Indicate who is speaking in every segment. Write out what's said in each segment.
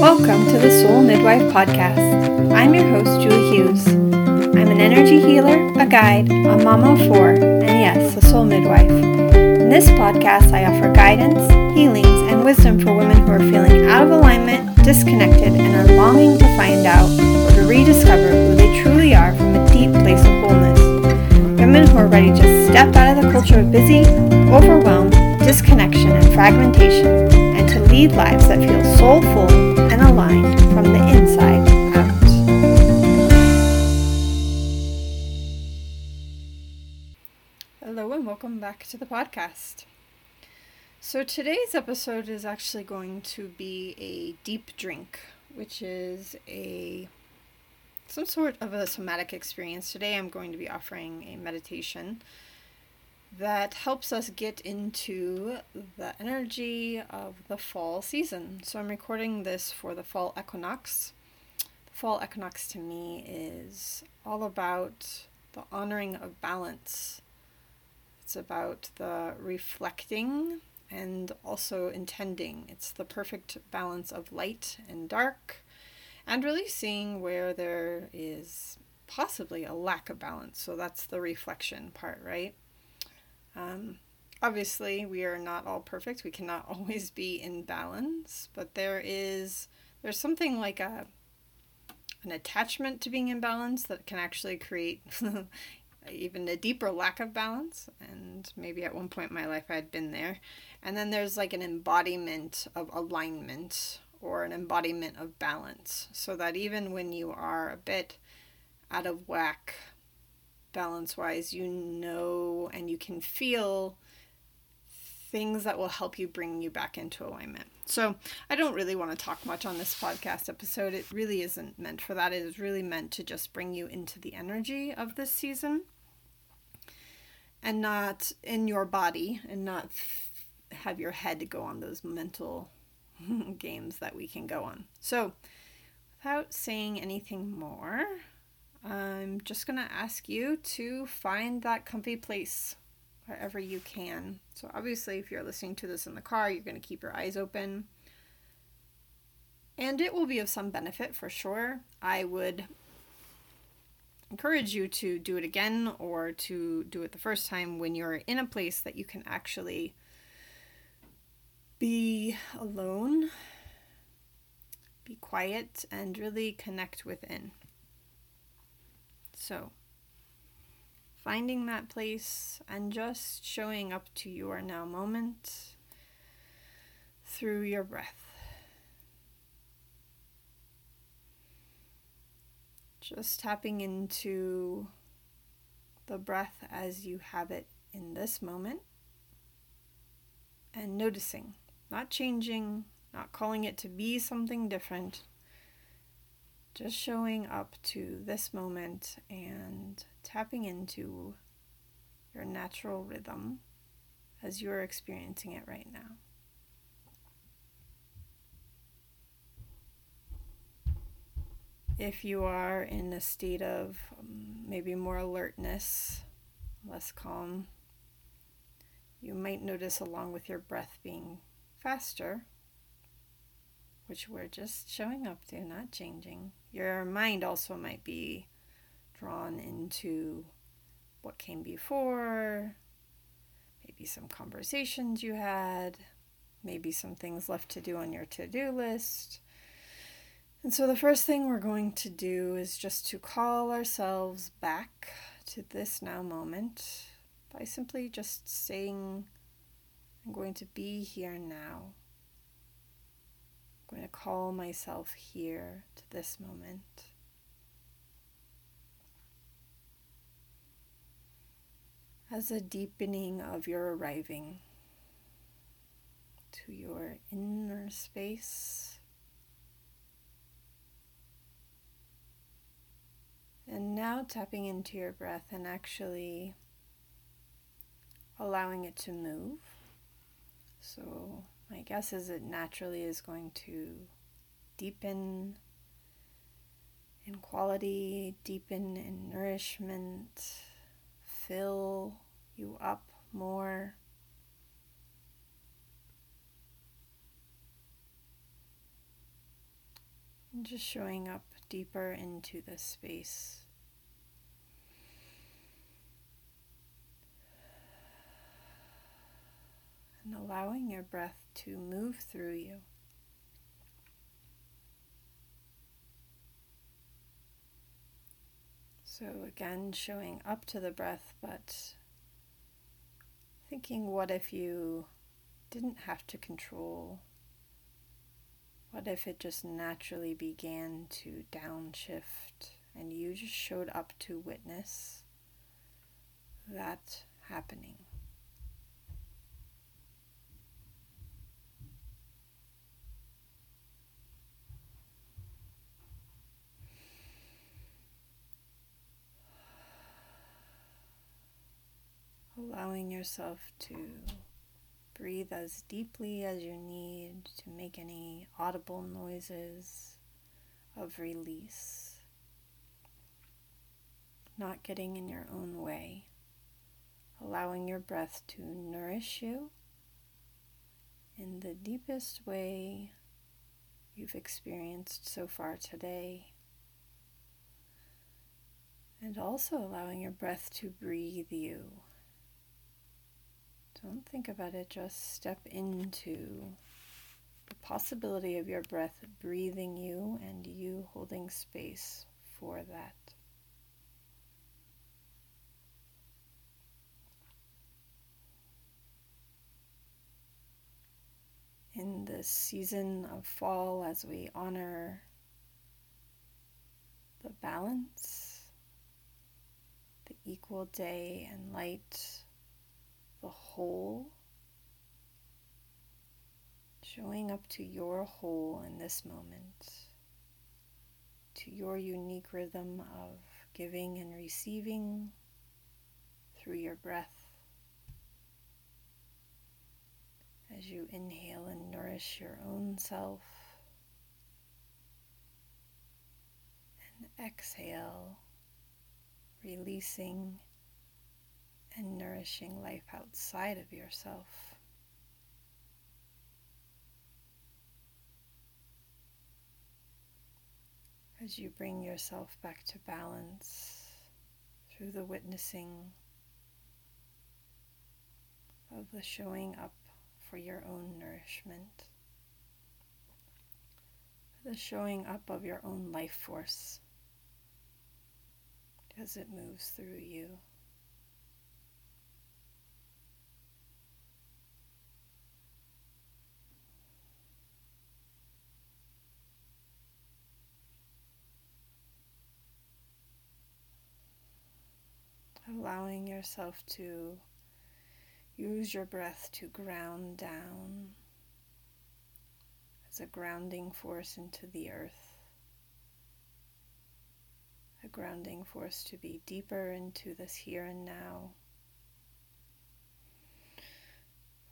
Speaker 1: Welcome to the Soul Midwife Podcast. I'm your host, Julie Hughes. I'm an energy healer, a guide, a mama of four, and yes, a soul midwife. In this podcast, I offer guidance, healings, and wisdom for women who are feeling out of alignment, disconnected, and are longing to find out or to rediscover who they truly are from a deep place of wholeness. Women who are ready to step out of the culture of busy, overwhelmed, disconnection, and fragmentation, lead lives that feel soulful and aligned from the inside out. Hello, and welcome back to the podcast. So, today's episode is actually going to be a deep drink, which is a some sort of a somatic experience. Today, I'm going to be offering a meditation that helps us get into the energy of the fall season. So I'm recording this for the fall equinox. The fall equinox to me is all about the honoring of balance. It's about the reflecting and also intending. It's the perfect balance of light and dark and really seeing where there is possibly a lack of balance. So that's the reflection part, right? Um, obviously, we are not all perfect. We cannot always be in balance, but there is there's something like a an attachment to being in balance that can actually create even a deeper lack of balance. And maybe at one point in my life I had been there. And then there's like an embodiment of alignment or an embodiment of balance, so that even when you are a bit out of whack balance wise, you know and you can feel things that will help you bring you back into alignment. So, I don't really want to talk much on this podcast episode. It really isn't meant for that. It is really meant to just bring you into the energy of this season and not in your body and not have your head go on those mental games that we can go on. So, without saying anything more, just going to ask you to find that comfy place wherever you can. So, obviously, if you're listening to this in the car, you're going to keep your eyes open. And it will be of some benefit for sure. I would encourage you to do it again or to do it the first time when you're in a place that you can actually be alone, be quiet, and really connect within. So, finding that place and just showing up to your now moment through your breath. Just tapping into the breath as you have it in this moment and noticing, not changing, not calling it to be something different, just showing up to this moment and tapping into your natural rhythm as you're experiencing it right now. If you are in a state of um, maybe more alertness, less calm, you might notice along with your breath being faster which we're just showing up to, not changing. Your mind also might be drawn into what came before, maybe some conversations you had, maybe some things left to do on your to do list. And so, the first thing we're going to do is just to call ourselves back to this now moment by simply just saying, I'm going to be here now. I'm going to call myself here to this moment. As a deepening of your arriving to your inner space. And now tapping into your breath and actually allowing it to move. So my guess is it naturally is going to deepen in quality, deepen in nourishment, fill you up more. And just showing up deeper into this space. And allowing your breath to move through you. So, again, showing up to the breath, but thinking, what if you didn't have to control? What if it just naturally began to downshift and you just showed up to witness that happening? Allowing yourself to breathe as deeply as you need to make any audible noises of release, not getting in your own way, allowing your breath to nourish you in the deepest way you've experienced so far today. And also allowing your breath to breathe you don't think about it, just step into the possibility of your breath breathing you and you holding space for that. In this season of fall, as we honor the balance, the equal day and light the whole, showing up to your whole in this moment, to your unique rhythm of giving and receiving through your breath. As you inhale and nourish your own self, and exhale, releasing and nourishing life outside of yourself. As you bring yourself back to balance through the witnessing of the showing up for your own nourishment, the showing up of your own life force as it moves through you. Allowing yourself to use your breath to ground down as a grounding force into the earth, a grounding force to be deeper into this here and now.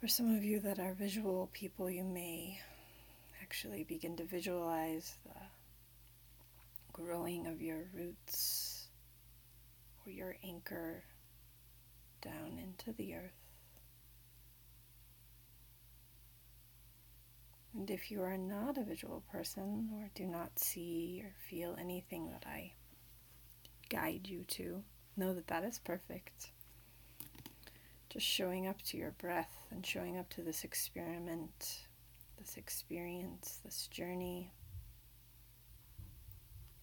Speaker 1: For some of you that are visual people, you may actually begin to visualize the growing of your roots or your anchor down into the earth. And if you are not a visual person or do not see or feel anything that I guide you to, know that that is perfect. Just showing up to your breath and showing up to this experiment, this experience, this journey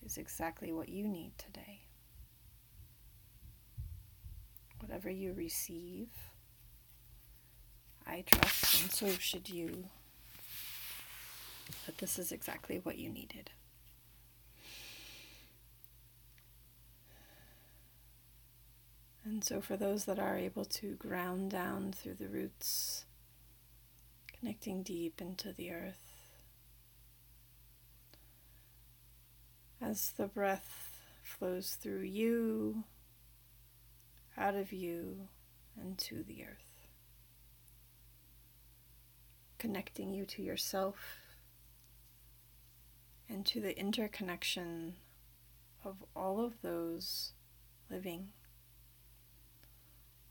Speaker 1: is exactly what you need today whatever you receive. I trust, and so should you, that this is exactly what you needed. And so, for those that are able to ground down through the roots, connecting deep into the earth, as the breath flows through you, out of you and to the earth, connecting you to yourself and to the interconnection of all of those living,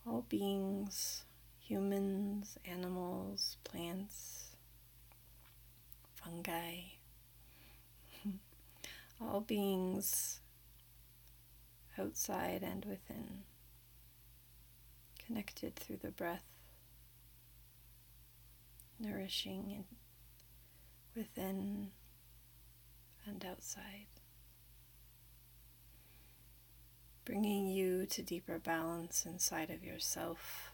Speaker 1: all beings, humans, animals, plants, fungi, all beings outside and within, connected through the breath, nourishing within and outside, bringing you to deeper balance inside of yourself.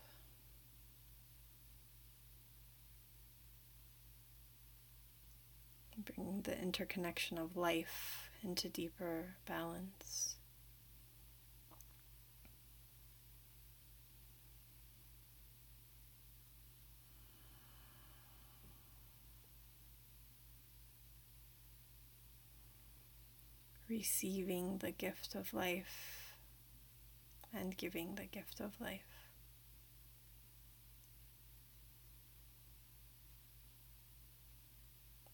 Speaker 1: Bringing the interconnection of life into deeper balance. Receiving the gift of life and giving the gift of life.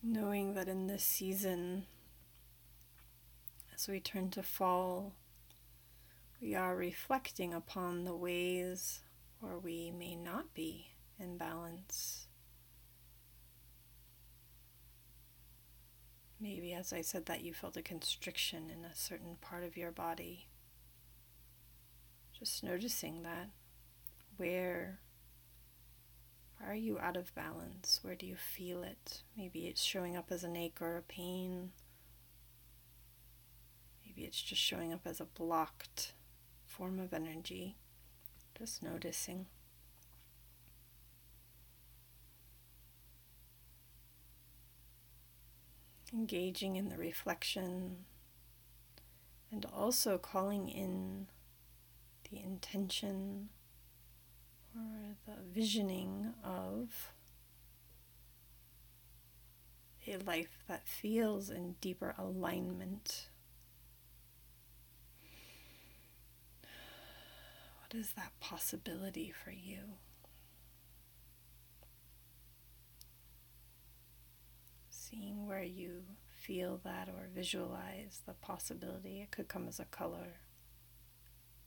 Speaker 1: Knowing that in this season, as we turn to fall, we are reflecting upon the ways where we may not be in balance Maybe as I said that, you felt a constriction in a certain part of your body. Just noticing that. Where are you out of balance? Where do you feel it? Maybe it's showing up as an ache or a pain. Maybe it's just showing up as a blocked form of energy. Just noticing. Engaging in the reflection and also calling in the intention or the visioning of a life that feels in deeper alignment. What is that possibility for you? Seeing where you feel that or visualize the possibility. It could come as a color,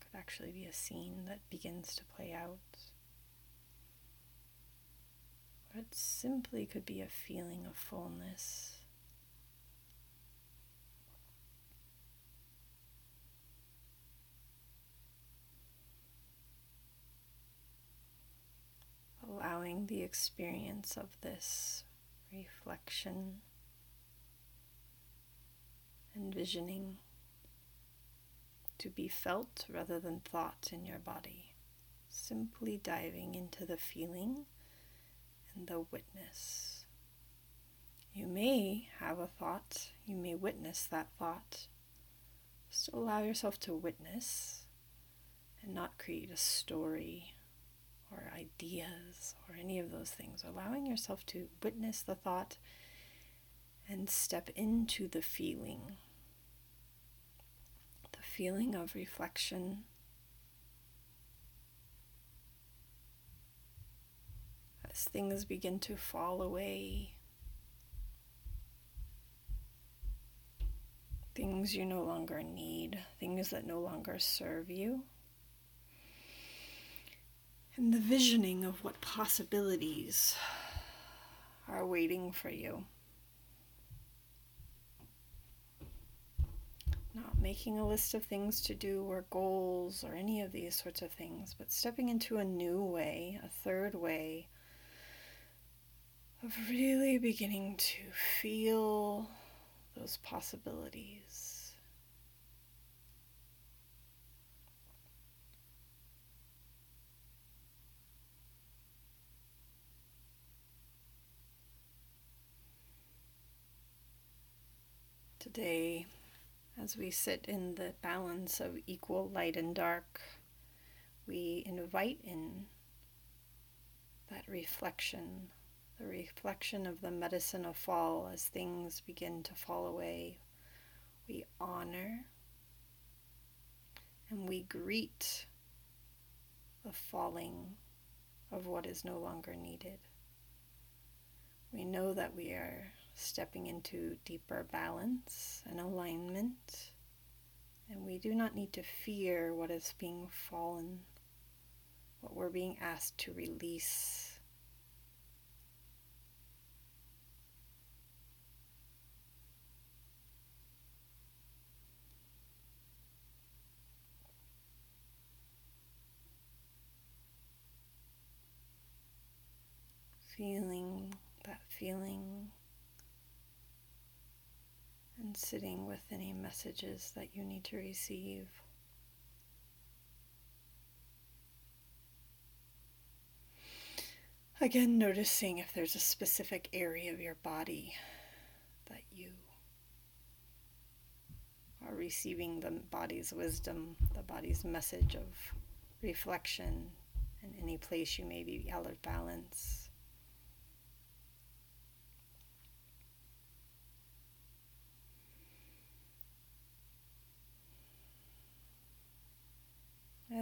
Speaker 1: it could actually be a scene that begins to play out. Or it simply could be a feeling of fullness. allowing the experience of this reflection, envisioning to be felt rather than thought in your body. Simply diving into the feeling and the witness. You may have a thought, you may witness that thought. Just allow yourself to witness and not create a story or ideas or any of those things. Allowing yourself to witness the thought and step into the feeling. The feeling of reflection. As things begin to fall away, things you no longer need, things that no longer serve you and the visioning of what possibilities are waiting for you. Not making a list of things to do or goals or any of these sorts of things, but stepping into a new way, a third way of really beginning to feel those possibilities. Today, as we sit in the balance of equal light and dark, we invite in that reflection, the reflection of the medicine of fall as things begin to fall away. We honor and we greet the falling of what is no longer needed. We know that we are stepping into deeper balance and alignment. And we do not need to fear what is being fallen, what we're being asked to release. Feeling that feeling and sitting with any messages that you need to receive. Again, noticing if there's a specific area of your body that you are receiving the body's wisdom, the body's message of reflection, and any place you may be out of balance.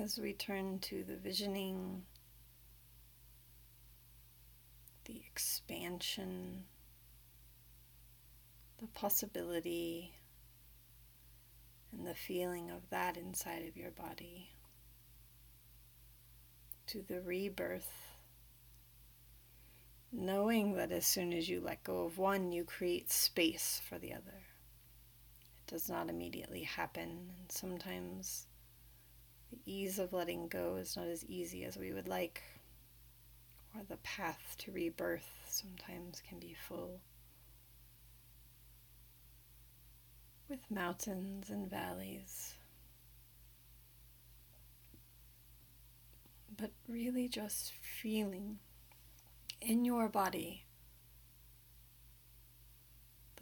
Speaker 1: As we turn to the visioning, the expansion, the possibility, and the feeling of that inside of your body, to the rebirth, knowing that as soon as you let go of one, you create space for the other. It does not immediately happen, and sometimes ease of letting go is not as easy as we would like, or the path to rebirth sometimes can be full with mountains and valleys. But really just feeling in your body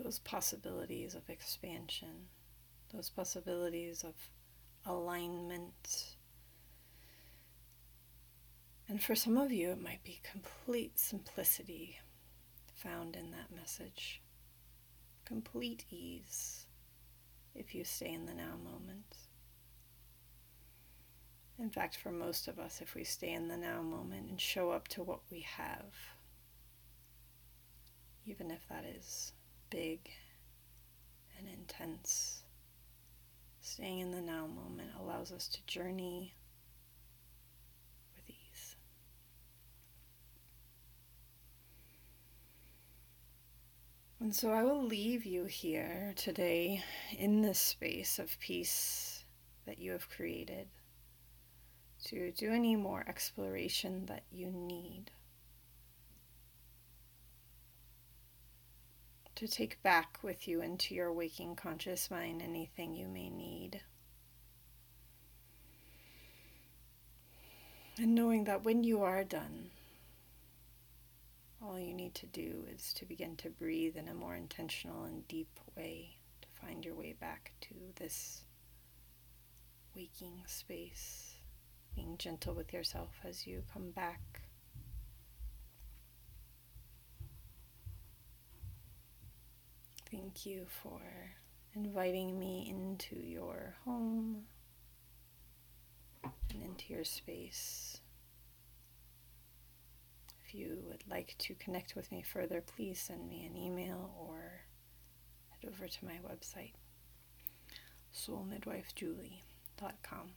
Speaker 1: those possibilities of expansion, those possibilities of alignment. And for some of you, it might be complete simplicity found in that message, complete ease if you stay in the now moment. In fact, for most of us, if we stay in the now moment and show up to what we have, even if that is big and intense Staying in the now moment allows us to journey with ease. And so I will leave you here today in this space of peace that you have created to do any more exploration that you need. to take back with you into your waking conscious mind anything you may need. And knowing that when you are done, all you need to do is to begin to breathe in a more intentional and deep way to find your way back to this waking space, being gentle with yourself as you come back Thank you for inviting me into your home and into your space. If you would like to connect with me further, please send me an email or head over to my website, soulmidwifejulie.com.